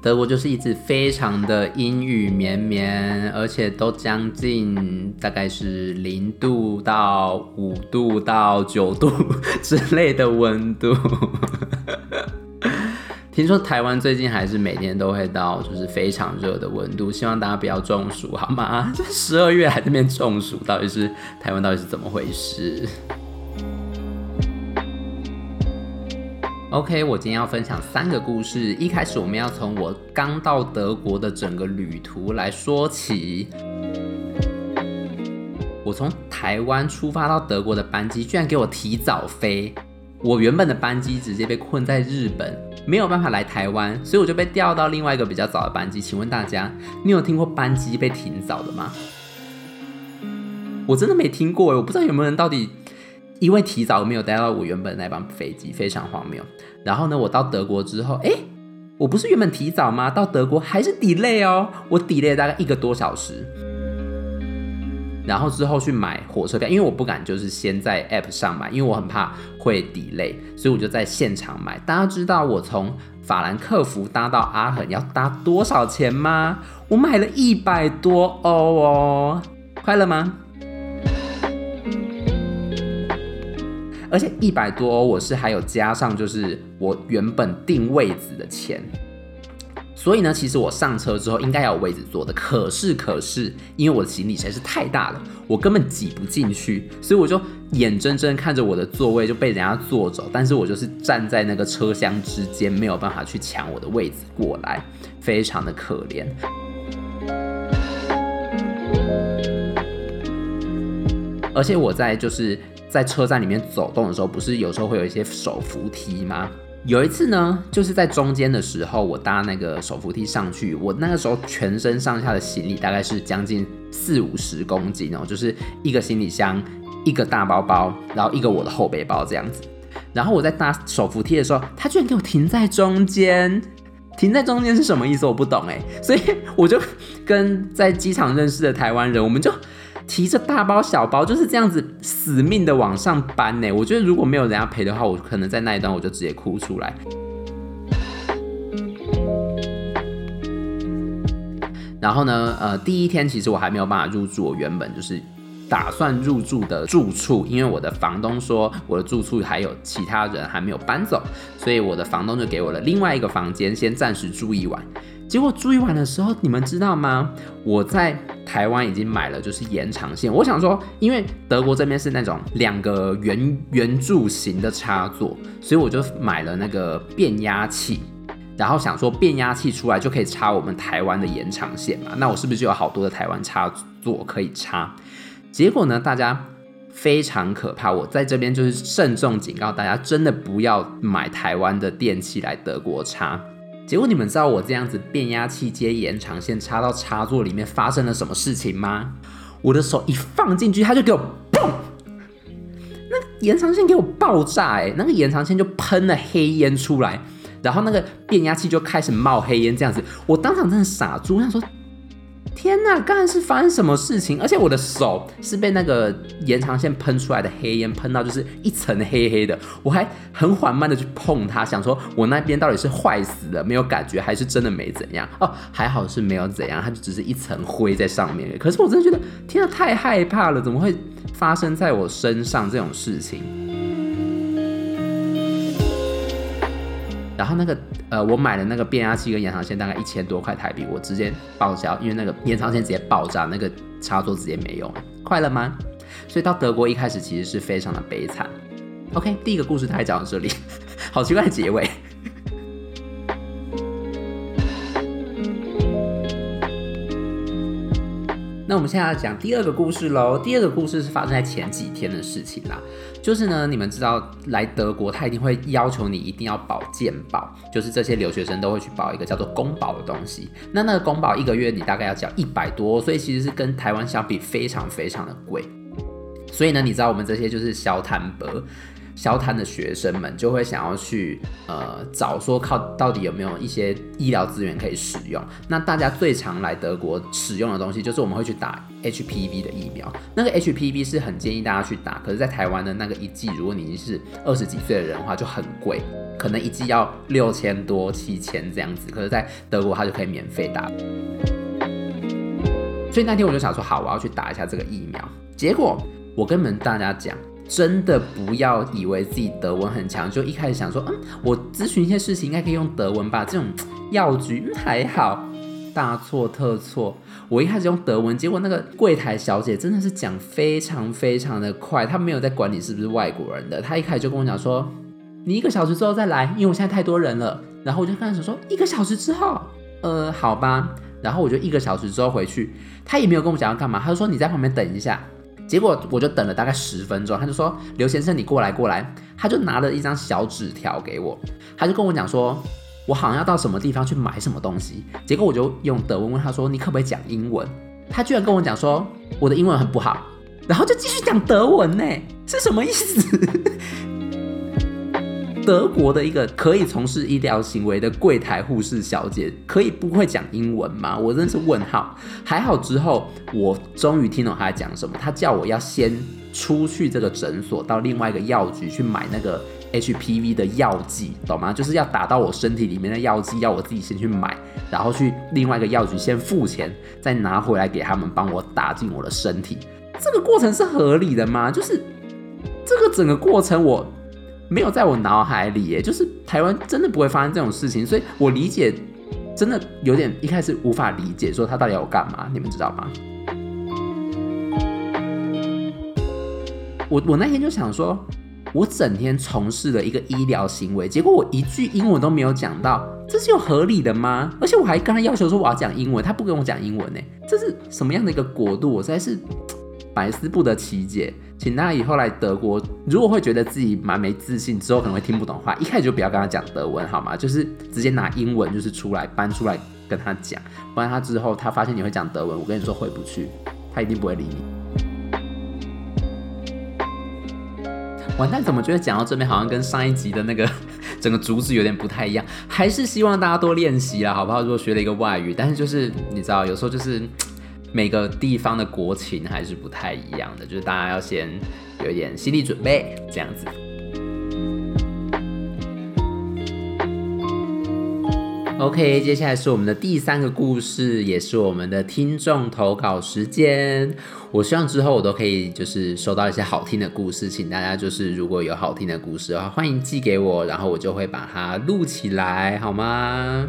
德国就是一直非常的阴雨绵绵，而且都将近大概是零度到五度到九度之类的温度。听说台湾最近还是每天都会到就是非常热的温度，希望大家不要中暑好吗？这十二月还在那边中暑，到底是台湾到底是怎么回事？OK，我今天要分享三个故事。一开始我们要从我刚到德国的整个旅途来说起。我从台湾出发到德国的班机居然给我提早飞，我原本的班机直接被困在日本，没有办法来台湾，所以我就被调到另外一个比较早的班机。请问大家，你有听过班机被停早的吗？我真的没听过诶，我不知道有没有人到底。因为提早没有待到我原本那班飞机，非常荒谬。然后呢，我到德国之后，哎，我不是原本提早吗？到德国还是 delay 哦，我 delay 大概一个多小时。然后之后去买火车票，因为我不敢就是先在 app 上买，因为我很怕会 delay，所以我就在现场买。大家知道我从法兰克福搭到阿恒要搭多少钱吗？我买了一百多欧哦，快乐吗？而且一百多，我是还有加上就是我原本定位子的钱，所以呢，其实我上车之后应该要有位子坐的，可是可是因为我的行李实在是太大了，我根本挤不进去，所以我就眼睁睁看着我的座位就被人家坐走，但是我就是站在那个车厢之间，没有办法去抢我的位子过来，非常的可怜。而且我在就是。在车站里面走动的时候，不是有时候会有一些手扶梯吗？有一次呢，就是在中间的时候，我搭那个手扶梯上去，我那个时候全身上下的行李大概是将近四五十公斤哦，就是一个行李箱，一个大包包，然后一个我的后背包这样子。然后我在搭手扶梯的时候，他居然给我停在中间，停在中间是什么意思？我不懂哎，所以我就跟在机场认识的台湾人，我们就。提着大包小包就是这样子死命的往上搬呢。我觉得如果没有人家陪的话，我可能在那一段我就直接哭出来。然后呢，呃，第一天其实我还没有办法入住我原本就是打算入住的住处，因为我的房东说我的住处还有其他人还没有搬走，所以我的房东就给我了另外一个房间，先暂时住一晚。结果住一晚的时候，你们知道吗？我在台湾已经买了，就是延长线。我想说，因为德国这边是那种两个圆圆柱形的插座，所以我就买了那个变压器。然后想说，变压器出来就可以插我们台湾的延长线嘛？那我是不是就有好多的台湾插座可以插？结果呢，大家非常可怕。我在这边就是慎重警告大家，真的不要买台湾的电器来德国插。结果你们知道我这样子变压器接延长线插到插座里面发生了什么事情吗？我的手一放进去，它就给我砰，那个延长线给我爆炸哎，那个延长线就喷了黑烟出来，然后那个变压器就开始冒黑烟，这样子，我当场真的傻猪，我想说。天呐，刚才是发生什么事情？而且我的手是被那个延长线喷出来的黑烟喷到，就是一层黑黑的。我还很缓慢的去碰它，想说我那边到底是坏死了没有感觉，还是真的没怎样？哦，还好是没有怎样，它就只是一层灰在上面。可是我真的觉得，天呐，太害怕了，怎么会发生在我身上这种事情？然后那个呃，我买的那个变压器跟延长线大概一千多块台币，我直接报销，因为那个延长线直接爆炸，那个插座直接没用，快乐吗？所以到德国一开始其实是非常的悲惨。OK，第一个故事大概讲到这里，好奇怪的结尾。我们现在要讲第二个故事喽。第二个故事是发生在前几天的事情啦。就是呢，你们知道来德国，他一定会要求你一定要保健保，就是这些留学生都会去保一个叫做公保的东西。那那个公保一个月你大概要缴一百多，所以其实是跟台湾相比非常非常的贵。所以呢，你知道我们这些就是小坦博。消摊的学生们就会想要去呃找说靠到底有没有一些医疗资源可以使用。那大家最常来德国使用的东西就是我们会去打 HPV 的疫苗。那个 HPV 是很建议大家去打，可是，在台湾的那个一剂，如果你是二十几岁的人的话，就很贵，可能一剂要六千多、七千这样子。可是，在德国它就可以免费打。所以那天我就想说，好，我要去打一下这个疫苗。结果我跟你们大家讲。真的不要以为自己德文很强，就一开始想说，嗯，我咨询一些事情应该可以用德文吧？这种药局还好，大错特错。我一开始用德文，结果那个柜台小姐真的是讲非常非常的快，她没有在管你是不是外国人的。她一开始就跟我讲说，你一个小时之后再来，因为我现在太多人了。然后我就跟她说，一个小时之后，呃，好吧。然后我就一个小时之后回去，她也没有跟我讲要干嘛，她就说你在旁边等一下。结果我就等了大概十分钟，他就说：“刘先生，你过来过来。”他就拿了一张小纸条给我，他就跟我讲说：“我好像要到什么地方去买什么东西。”结果我就用德文问他说：“你可不可以讲英文？”他居然跟我讲说：“我的英文很不好。”然后就继续讲德文呢，是什么意思？德国的一个可以从事医疗行为的柜台护士小姐，可以不会讲英文吗？我真是问号。还好之后，我终于听懂她在讲什么。她叫我要先出去这个诊所，到另外一个药局去买那个 HPV 的药剂，懂吗？就是要打到我身体里面的药剂，要我自己先去买，然后去另外一个药局先付钱，再拿回来给他们帮我打进我的身体。这个过程是合理的吗？就是这个整个过程我。没有在我脑海里耶，就是台湾真的不会发生这种事情，所以我理解真的有点一开始无法理解，说他到底要干嘛？你们知道吗？我我那天就想说，我整天从事了一个医疗行为，结果我一句英文都没有讲到，这是有合理的吗？而且我还跟他要求说我要讲英文，他不跟我讲英文呢，这是什么样的一个国度？我实在是百思不得其解。请大家以后来德国，如果会觉得自己蛮没自信，之后可能会听不懂话，一开始就不要跟他讲德文，好吗？就是直接拿英文就是出来搬出来跟他讲，不然他之后他发现你会讲德文，我跟你说回不去，他一定不会理你。完蛋，怎么觉得讲到这边好像跟上一集的那个 整个主旨有点不太一样？还是希望大家多练习啦，好不好？如果学了一个外语，但是就是你知道，有时候就是。每个地方的国情还是不太一样的，就是大家要先有一点心理准备，这样子。OK，接下来是我们的第三个故事，也是我们的听众投稿时间。我希望之后我都可以就是收到一些好听的故事，请大家就是如果有好听的故事的话，欢迎寄给我，然后我就会把它录起来，好吗？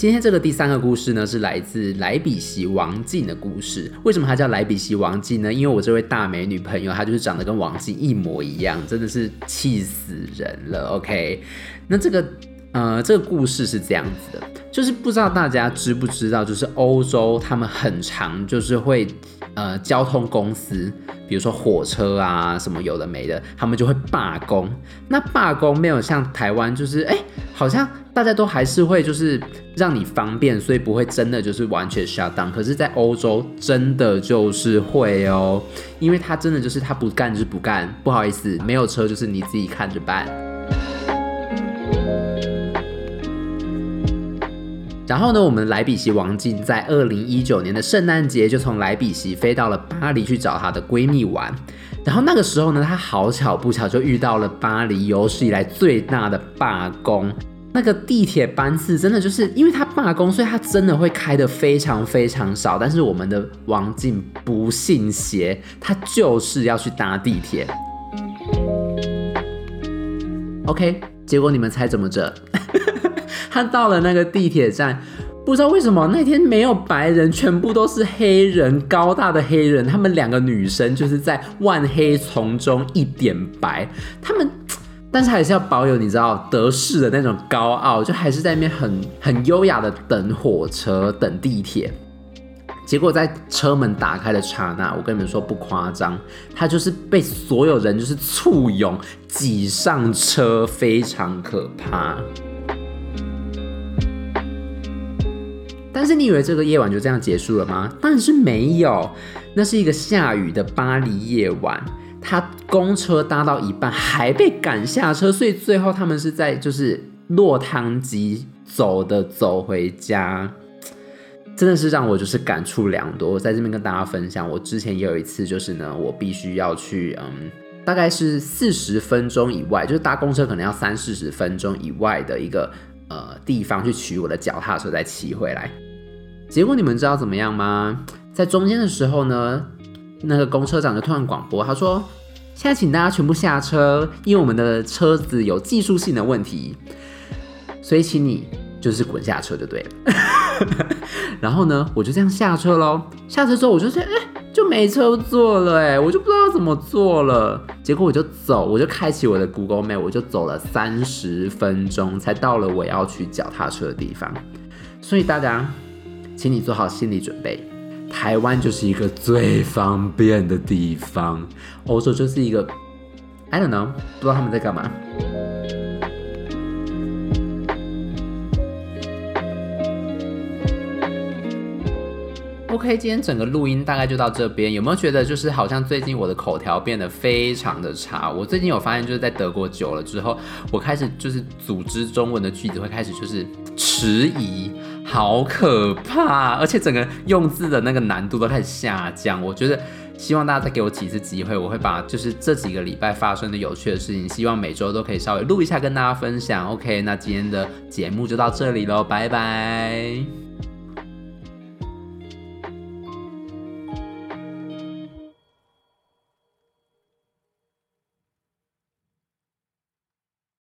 今天这个第三个故事呢，是来自莱比锡王静的故事。为什么她叫莱比锡王静呢？因为我这位大美女朋友，她就是长得跟王静一模一样，真的是气死人了。OK，那这个呃，这个故事是这样子的，就是不知道大家知不知道，就是欧洲他们很常就是会呃，交通公司，比如说火车啊什么有的没的，他们就会罢工。那罢工没有像台湾，就是哎，好像。大家都还是会就是让你方便，所以不会真的就是完全 shut down。可是，在欧洲真的就是会哦，因为他真的就是他不干就是不干，不好意思，没有车就是你自己看着办。然后呢，我们莱比锡王静在二零一九年的圣诞节就从莱比锡飞到了巴黎去找她的闺蜜玩。然后那个时候呢，她好巧不巧就遇到了巴黎有史以来最大的罢工。那个地铁班次真的就是因为他罢工，所以他真的会开得非常非常少。但是我们的王静不信邪，他就是要去搭地铁。OK，结果你们猜怎么着？他到了那个地铁站，不知道为什么那天没有白人，全部都是黑人，高大的黑人。他们两个女生就是在万黑丛中一点白，他们。但是还是要保有你知道德式的那种高傲，就还是在那边很很优雅的等火车、等地铁。结果在车门打开的刹那，我跟你们说不夸张，他就是被所有人就是簇拥挤上车，非常可怕。但是你以为这个夜晚就这样结束了吗？当然是没有，那是一个下雨的巴黎夜晚，他公车搭到一半还被赶下车，所以最后他们是在就是落汤鸡走的走回家。真的是让我就是感触良多，我在这边跟大家分享。我之前也有一次，就是呢，我必须要去，嗯，大概是四十分钟以外，就是搭公车可能要三四十分钟以外的一个呃地方去取我的脚踏车再骑回来。结果你们知道怎么样吗？在中间的时候呢，那个公车长就突然广播，他说：“现在请大家全部下车，因为我们的车子有技术性的问题，所以请你就是滚下车就对了。”然后呢，我就这样下车喽。下车之后，我就说：“哎，就没车坐了，哎，我就不知道怎么坐了。”结果我就走，我就开启我的 Google Map，我就走了三十分钟，才到了我要去脚踏车的地方。所以大家，请你做好心理准备，台湾就是一个最方便的地方，欧洲就是一个，I don't know，不知道他们在干嘛。OK，今天整个录音大概就到这边。有没有觉得就是好像最近我的口条变得非常的差？我最近有发现，就是在德国久了之后，我开始就是组织中文的句子会开始就是迟疑，好可怕！而且整个用字的那个难度都开始下降。我觉得希望大家再给我几次机会，我会把就是这几个礼拜发生的有趣的事情，希望每周都可以稍微录一下跟大家分享。OK，那今天的节目就到这里喽，拜拜。